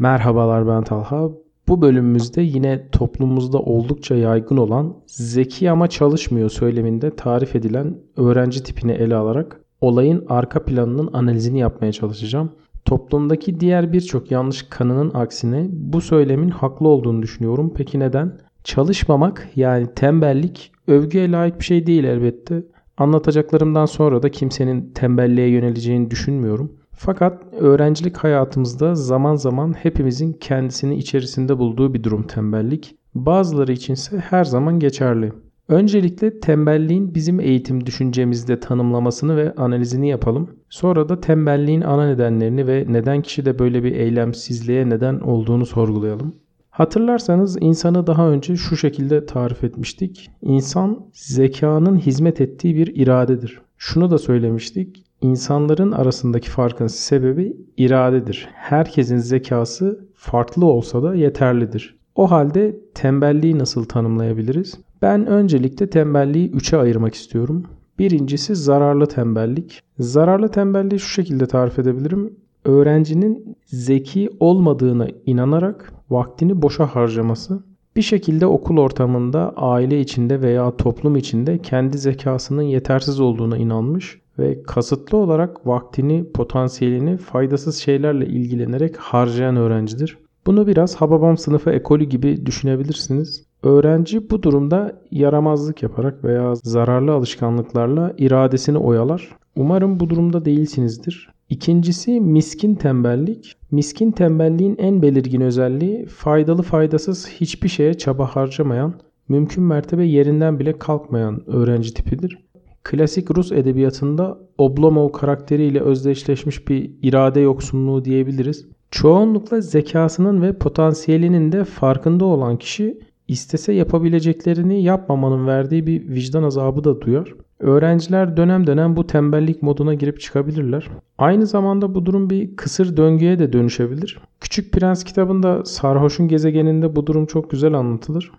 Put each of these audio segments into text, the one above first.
Merhabalar ben Talha. Bu bölümümüzde yine toplumumuzda oldukça yaygın olan zeki ama çalışmıyor söyleminde tarif edilen öğrenci tipini ele alarak olayın arka planının analizini yapmaya çalışacağım. Toplumdaki diğer birçok yanlış kanının aksine bu söylemin haklı olduğunu düşünüyorum. Peki neden? Çalışmamak yani tembellik övgüye layık bir şey değil elbette. Anlatacaklarımdan sonra da kimsenin tembelliğe yöneleceğini düşünmüyorum. Fakat öğrencilik hayatımızda zaman zaman hepimizin kendisini içerisinde bulduğu bir durum tembellik. Bazıları içinse her zaman geçerli. Öncelikle tembelliğin bizim eğitim düşüncemizde tanımlamasını ve analizini yapalım. Sonra da tembelliğin ana nedenlerini ve neden kişide böyle bir eylemsizliğe neden olduğunu sorgulayalım. Hatırlarsanız insanı daha önce şu şekilde tarif etmiştik. İnsan zekanın hizmet ettiği bir iradedir. Şunu da söylemiştik. İnsanların arasındaki farkın sebebi iradedir. Herkesin zekası farklı olsa da yeterlidir. O halde tembelliği nasıl tanımlayabiliriz? Ben öncelikle tembelliği üçe ayırmak istiyorum. Birincisi zararlı tembellik. Zararlı tembelliği şu şekilde tarif edebilirim. Öğrencinin zeki olmadığına inanarak vaktini boşa harcaması. Bir şekilde okul ortamında, aile içinde veya toplum içinde kendi zekasının yetersiz olduğuna inanmış ve kasıtlı olarak vaktini, potansiyelini faydasız şeylerle ilgilenerek harcayan öğrencidir. Bunu biraz Hababam sınıfı ekolü gibi düşünebilirsiniz. Öğrenci bu durumda yaramazlık yaparak veya zararlı alışkanlıklarla iradesini oyalar. Umarım bu durumda değilsinizdir. İkincisi miskin tembellik. Miskin tembelliğin en belirgin özelliği faydalı faydasız hiçbir şeye çaba harcamayan, mümkün mertebe yerinden bile kalkmayan öğrenci tipidir. Klasik Rus edebiyatında Oblomov karakteriyle özdeşleşmiş bir irade yoksunluğu diyebiliriz. Çoğunlukla zekasının ve potansiyelinin de farkında olan kişi istese yapabileceklerini yapmamanın verdiği bir vicdan azabı da duyar. Öğrenciler dönem dönem bu tembellik moduna girip çıkabilirler. Aynı zamanda bu durum bir kısır döngüye de dönüşebilir. Küçük Prens kitabında Sarhoş'un gezegeninde bu durum çok güzel anlatılır.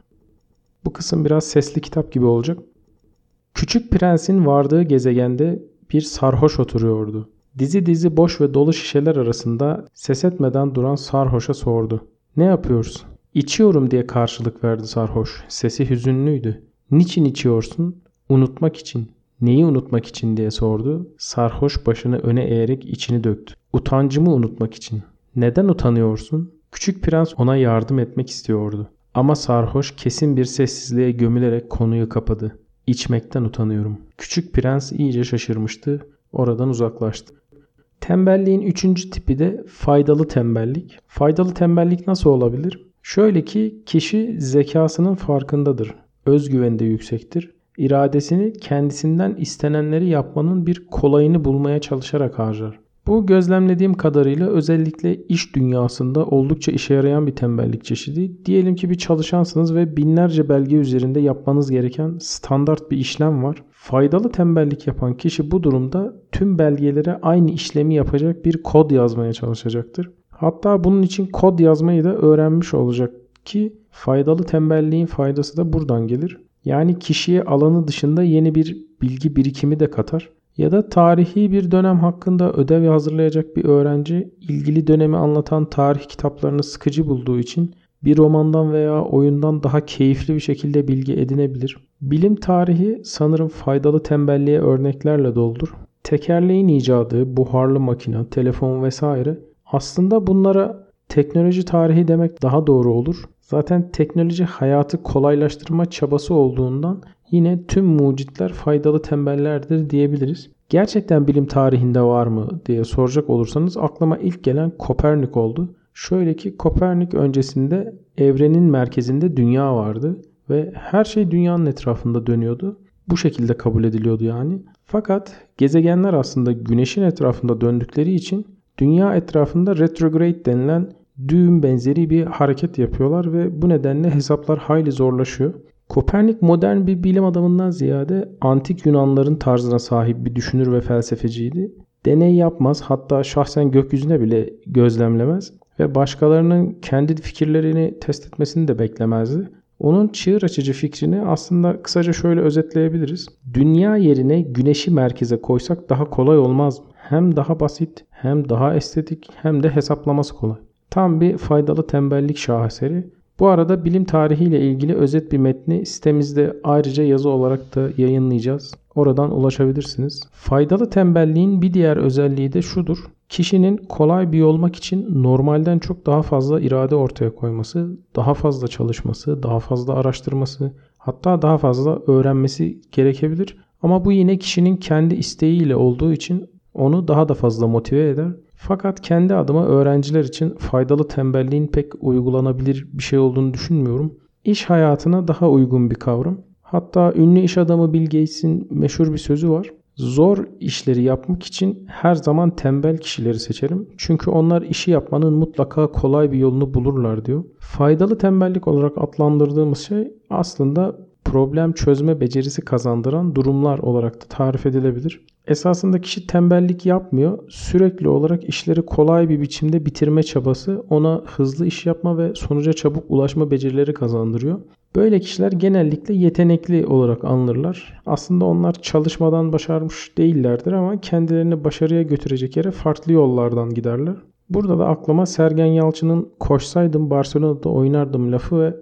Bu kısım biraz sesli kitap gibi olacak. Küçük Prens'in vardığı gezegende bir sarhoş oturuyordu. Dizi dizi boş ve dolu şişeler arasında ses etmeden duran sarhoşa sordu. Ne yapıyorsun? İçiyorum diye karşılık verdi sarhoş. Sesi hüzünlüydü. Niçin içiyorsun? Unutmak için. Neyi unutmak için diye sordu. Sarhoş başını öne eğerek içini döktü. Utancımı unutmak için. Neden utanıyorsun? Küçük prens ona yardım etmek istiyordu. Ama sarhoş kesin bir sessizliğe gömülerek konuyu kapadı. İçmekten utanıyorum. Küçük prens iyice şaşırmıştı. Oradan uzaklaştı. Tembelliğin üçüncü tipi de faydalı tembellik. Faydalı tembellik nasıl olabilir? Şöyle ki kişi zekasının farkındadır. Özgüveni de yüksektir. İradesini kendisinden istenenleri yapmanın bir kolayını bulmaya çalışarak harcar. Bu gözlemlediğim kadarıyla özellikle iş dünyasında oldukça işe yarayan bir tembellik çeşidi. Diyelim ki bir çalışansınız ve binlerce belge üzerinde yapmanız gereken standart bir işlem var. Faydalı tembellik yapan kişi bu durumda tüm belgelere aynı işlemi yapacak bir kod yazmaya çalışacaktır. Hatta bunun için kod yazmayı da öğrenmiş olacak ki faydalı tembelliğin faydası da buradan gelir. Yani kişiye alanı dışında yeni bir bilgi birikimi de katar. Ya da tarihi bir dönem hakkında ödev hazırlayacak bir öğrenci ilgili dönemi anlatan tarih kitaplarını sıkıcı bulduğu için bir romandan veya oyundan daha keyifli bir şekilde bilgi edinebilir. Bilim tarihi sanırım faydalı tembelliğe örneklerle doldur. Tekerleğin icadı, buharlı makine, telefon vesaire aslında bunlara teknoloji tarihi demek daha doğru olur. Zaten teknoloji hayatı kolaylaştırma çabası olduğundan yine tüm mucitler faydalı tembellerdir diyebiliriz. Gerçekten bilim tarihinde var mı diye soracak olursanız aklıma ilk gelen Kopernik oldu. Şöyle ki Kopernik öncesinde evrenin merkezinde dünya vardı ve her şey dünyanın etrafında dönüyordu. Bu şekilde kabul ediliyordu yani. Fakat gezegenler aslında güneşin etrafında döndükleri için dünya etrafında retrograde denilen düğüm benzeri bir hareket yapıyorlar ve bu nedenle hesaplar hayli zorlaşıyor. Kopernik modern bir bilim adamından ziyade antik Yunanların tarzına sahip bir düşünür ve felsefeciydi. Deney yapmaz hatta şahsen gökyüzüne bile gözlemlemez ve başkalarının kendi fikirlerini test etmesini de beklemezdi. Onun çığır açıcı fikrini aslında kısaca şöyle özetleyebiliriz. Dünya yerine güneşi merkeze koysak daha kolay olmaz mı? Hem daha basit, hem daha estetik, hem de hesaplaması kolay. Tam bir faydalı tembellik şaheseri. Bu arada bilim tarihiyle ilgili özet bir metni sitemizde ayrıca yazı olarak da yayınlayacağız. Oradan ulaşabilirsiniz. Faydalı tembelliğin bir diğer özelliği de şudur. Kişinin kolay bir olmak için normalden çok daha fazla irade ortaya koyması, daha fazla çalışması, daha fazla araştırması, hatta daha fazla öğrenmesi gerekebilir. Ama bu yine kişinin kendi isteğiyle olduğu için onu daha da fazla motive eder. Fakat kendi adıma öğrenciler için faydalı tembelliğin pek uygulanabilir bir şey olduğunu düşünmüyorum. İş hayatına daha uygun bir kavram. Hatta ünlü iş adamı Bill Gates'in meşhur bir sözü var. Zor işleri yapmak için her zaman tembel kişileri seçerim. Çünkü onlar işi yapmanın mutlaka kolay bir yolunu bulurlar diyor. Faydalı tembellik olarak adlandırdığımız şey aslında problem çözme becerisi kazandıran durumlar olarak da tarif edilebilir. Esasında kişi tembellik yapmıyor. Sürekli olarak işleri kolay bir biçimde bitirme çabası ona hızlı iş yapma ve sonuca çabuk ulaşma becerileri kazandırıyor. Böyle kişiler genellikle yetenekli olarak anılırlar. Aslında onlar çalışmadan başarmış değillerdir ama kendilerini başarıya götürecek yere farklı yollardan giderler. Burada da aklıma Sergen Yalçın'ın koşsaydım Barcelona'da oynardım lafı ve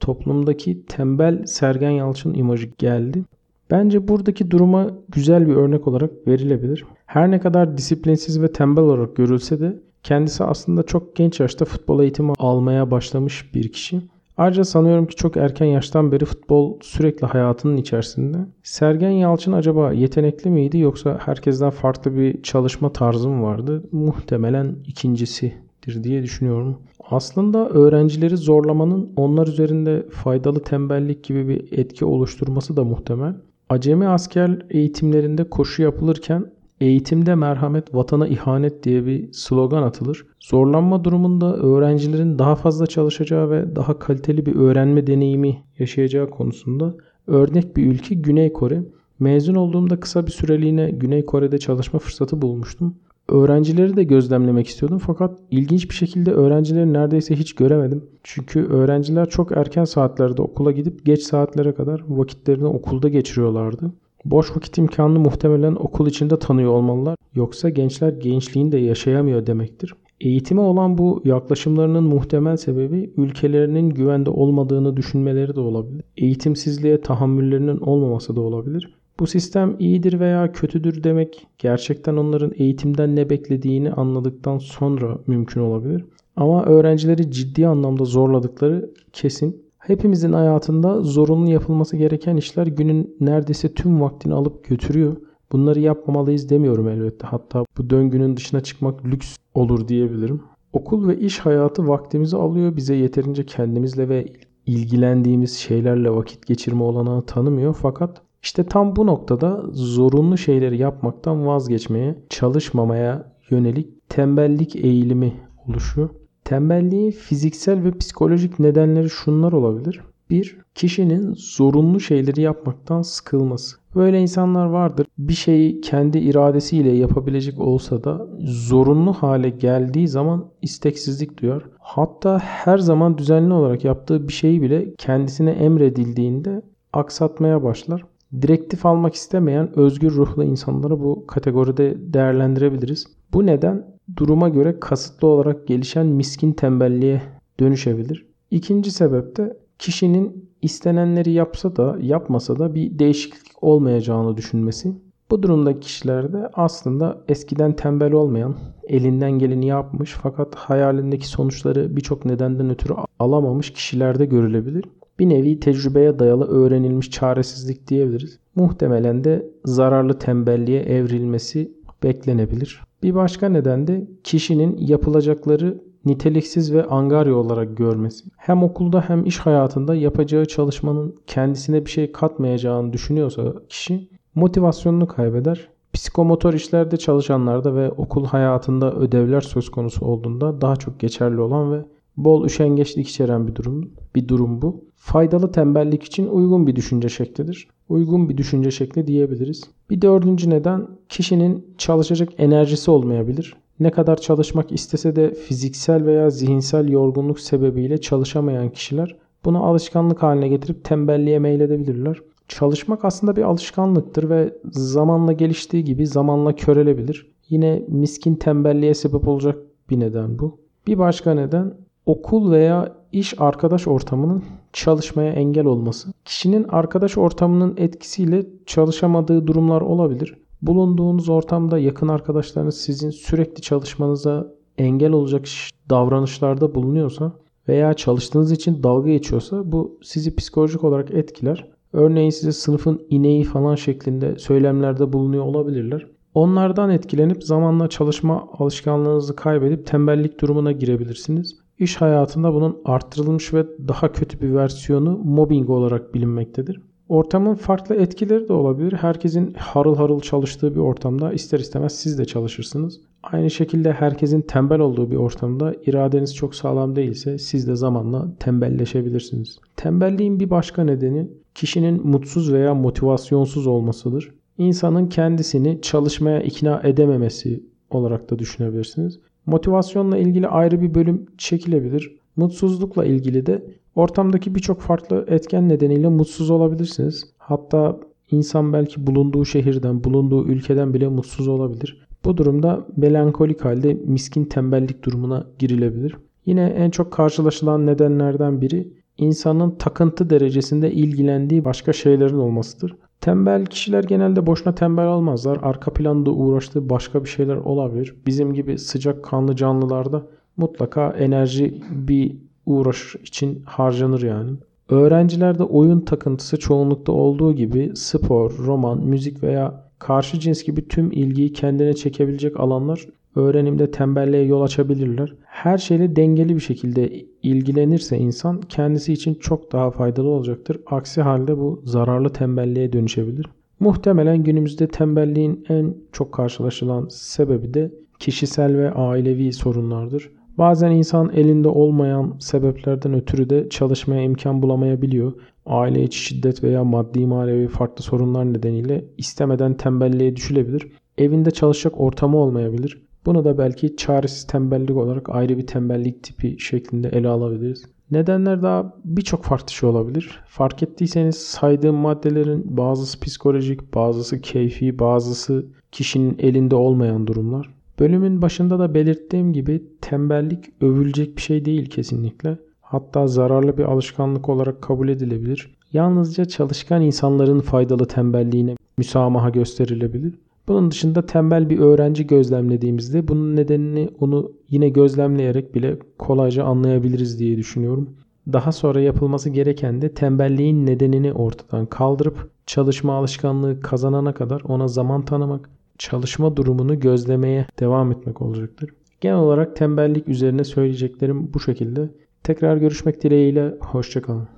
toplumdaki tembel Sergen Yalçın imajı geldi. Bence buradaki duruma güzel bir örnek olarak verilebilir. Her ne kadar disiplinsiz ve tembel olarak görülse de kendisi aslında çok genç yaşta futbol eğitimi almaya başlamış bir kişi. Ayrıca sanıyorum ki çok erken yaştan beri futbol sürekli hayatının içerisinde. Sergen Yalçın acaba yetenekli miydi yoksa herkesten farklı bir çalışma tarzı mı vardı? Muhtemelen ikincisidir diye düşünüyorum. Aslında öğrencileri zorlamanın onlar üzerinde faydalı tembellik gibi bir etki oluşturması da muhtemel. Acemi asker eğitimlerinde koşu yapılırken eğitimde merhamet vatana ihanet diye bir slogan atılır. Zorlanma durumunda öğrencilerin daha fazla çalışacağı ve daha kaliteli bir öğrenme deneyimi yaşayacağı konusunda örnek bir ülke Güney Kore. Mezun olduğumda kısa bir süreliğine Güney Kore'de çalışma fırsatı bulmuştum. Öğrencileri de gözlemlemek istiyordum fakat ilginç bir şekilde öğrencileri neredeyse hiç göremedim. Çünkü öğrenciler çok erken saatlerde okula gidip geç saatlere kadar vakitlerini okulda geçiriyorlardı. Boş vakit imkanını muhtemelen okul içinde tanıyor olmalılar. Yoksa gençler gençliğini de yaşayamıyor demektir. Eğitime olan bu yaklaşımlarının muhtemel sebebi ülkelerinin güvende olmadığını düşünmeleri de olabilir. Eğitimsizliğe tahammüllerinin olmaması da olabilir. Bu sistem iyidir veya kötüdür demek gerçekten onların eğitimden ne beklediğini anladıktan sonra mümkün olabilir. Ama öğrencileri ciddi anlamda zorladıkları kesin. Hepimizin hayatında zorunlu yapılması gereken işler günün neredeyse tüm vaktini alıp götürüyor. Bunları yapmamalıyız demiyorum elbette. Hatta bu döngünün dışına çıkmak lüks olur diyebilirim. Okul ve iş hayatı vaktimizi alıyor. Bize yeterince kendimizle ve ilgilendiğimiz şeylerle vakit geçirme olanağı tanımıyor. Fakat işte tam bu noktada zorunlu şeyleri yapmaktan vazgeçmeye, çalışmamaya yönelik tembellik eğilimi oluşuyor. Tembelliğin fiziksel ve psikolojik nedenleri şunlar olabilir. 1. Kişinin zorunlu şeyleri yapmaktan sıkılması. Böyle insanlar vardır. Bir şeyi kendi iradesiyle yapabilecek olsa da zorunlu hale geldiği zaman isteksizlik duyar. Hatta her zaman düzenli olarak yaptığı bir şeyi bile kendisine emredildiğinde aksatmaya başlar direktif almak istemeyen özgür ruhlu insanları bu kategoride değerlendirebiliriz. Bu neden duruma göre kasıtlı olarak gelişen miskin tembelliğe dönüşebilir. İkinci sebep de kişinin istenenleri yapsa da yapmasa da bir değişiklik olmayacağını düşünmesi. Bu durumda kişilerde aslında eskiden tembel olmayan, elinden geleni yapmış fakat hayalindeki sonuçları birçok nedenden ötürü alamamış kişilerde görülebilir bir nevi tecrübeye dayalı öğrenilmiş çaresizlik diyebiliriz. Muhtemelen de zararlı tembelliğe evrilmesi beklenebilir. Bir başka neden de kişinin yapılacakları niteliksiz ve angarya olarak görmesi. Hem okulda hem iş hayatında yapacağı çalışmanın kendisine bir şey katmayacağını düşünüyorsa kişi motivasyonunu kaybeder. Psikomotor işlerde çalışanlarda ve okul hayatında ödevler söz konusu olduğunda daha çok geçerli olan ve bol üşengeçlik içeren bir durum. Bir durum bu. Faydalı tembellik için uygun bir düşünce şeklidir. Uygun bir düşünce şekli diyebiliriz. Bir dördüncü neden kişinin çalışacak enerjisi olmayabilir. Ne kadar çalışmak istese de fiziksel veya zihinsel yorgunluk sebebiyle çalışamayan kişiler bunu alışkanlık haline getirip tembelliğe meyledebilirler. Çalışmak aslında bir alışkanlıktır ve zamanla geliştiği gibi zamanla körelebilir. Yine miskin tembelliğe sebep olacak bir neden bu. Bir başka neden okul veya iş arkadaş ortamının çalışmaya engel olması. Kişinin arkadaş ortamının etkisiyle çalışamadığı durumlar olabilir. Bulunduğunuz ortamda yakın arkadaşlarınız sizin sürekli çalışmanıza engel olacak davranışlarda bulunuyorsa veya çalıştığınız için dalga geçiyorsa bu sizi psikolojik olarak etkiler. Örneğin size sınıfın ineği falan şeklinde söylemlerde bulunuyor olabilirler. Onlardan etkilenip zamanla çalışma alışkanlığınızı kaybedip tembellik durumuna girebilirsiniz. İş hayatında bunun arttırılmış ve daha kötü bir versiyonu mobbing olarak bilinmektedir. Ortamın farklı etkileri de olabilir. Herkesin harıl harıl çalıştığı bir ortamda ister istemez siz de çalışırsınız. Aynı şekilde herkesin tembel olduğu bir ortamda iradeniz çok sağlam değilse siz de zamanla tembelleşebilirsiniz. Tembelliğin bir başka nedeni kişinin mutsuz veya motivasyonsuz olmasıdır. İnsanın kendisini çalışmaya ikna edememesi olarak da düşünebilirsiniz. Motivasyonla ilgili ayrı bir bölüm çekilebilir. Mutsuzlukla ilgili de ortamdaki birçok farklı etken nedeniyle mutsuz olabilirsiniz. Hatta insan belki bulunduğu şehirden, bulunduğu ülkeden bile mutsuz olabilir. Bu durumda melankolik halde miskin tembellik durumuna girilebilir. Yine en çok karşılaşılan nedenlerden biri insanın takıntı derecesinde ilgilendiği başka şeylerin olmasıdır. Tembel kişiler genelde boşuna tembel olmazlar. Arka planda uğraştığı başka bir şeyler olabilir. Bizim gibi sıcak kanlı canlılarda mutlaka enerji bir uğraş için harcanır yani. Öğrencilerde oyun takıntısı çoğunlukta olduğu gibi spor, roman, müzik veya karşı cins gibi tüm ilgiyi kendine çekebilecek alanlar öğrenimde tembelliğe yol açabilirler. Her şeyle dengeli bir şekilde ilgilenirse insan kendisi için çok daha faydalı olacaktır. Aksi halde bu zararlı tembelliğe dönüşebilir. Muhtemelen günümüzde tembelliğin en çok karşılaşılan sebebi de kişisel ve ailevi sorunlardır. Bazen insan elinde olmayan sebeplerden ötürü de çalışmaya imkan bulamayabiliyor. Aile içi şiddet veya maddi manevi farklı sorunlar nedeniyle istemeden tembelliğe düşülebilir. Evinde çalışacak ortamı olmayabilir. Bunu da belki çaresiz tembellik olarak ayrı bir tembellik tipi şeklinde ele alabiliriz. Nedenler daha birçok farklı şey olabilir. Fark ettiyseniz saydığım maddelerin bazısı psikolojik, bazısı keyfi, bazısı kişinin elinde olmayan durumlar. Bölümün başında da belirttiğim gibi tembellik övülecek bir şey değil kesinlikle. Hatta zararlı bir alışkanlık olarak kabul edilebilir. Yalnızca çalışkan insanların faydalı tembelliğine müsamaha gösterilebilir. Bunun dışında tembel bir öğrenci gözlemlediğimizde bunun nedenini onu yine gözlemleyerek bile kolayca anlayabiliriz diye düşünüyorum. Daha sonra yapılması gereken de tembelliğin nedenini ortadan kaldırıp çalışma alışkanlığı kazanana kadar ona zaman tanımak, çalışma durumunu gözlemeye devam etmek olacaktır. Genel olarak tembellik üzerine söyleyeceklerim bu şekilde. Tekrar görüşmek dileğiyle, hoşçakalın.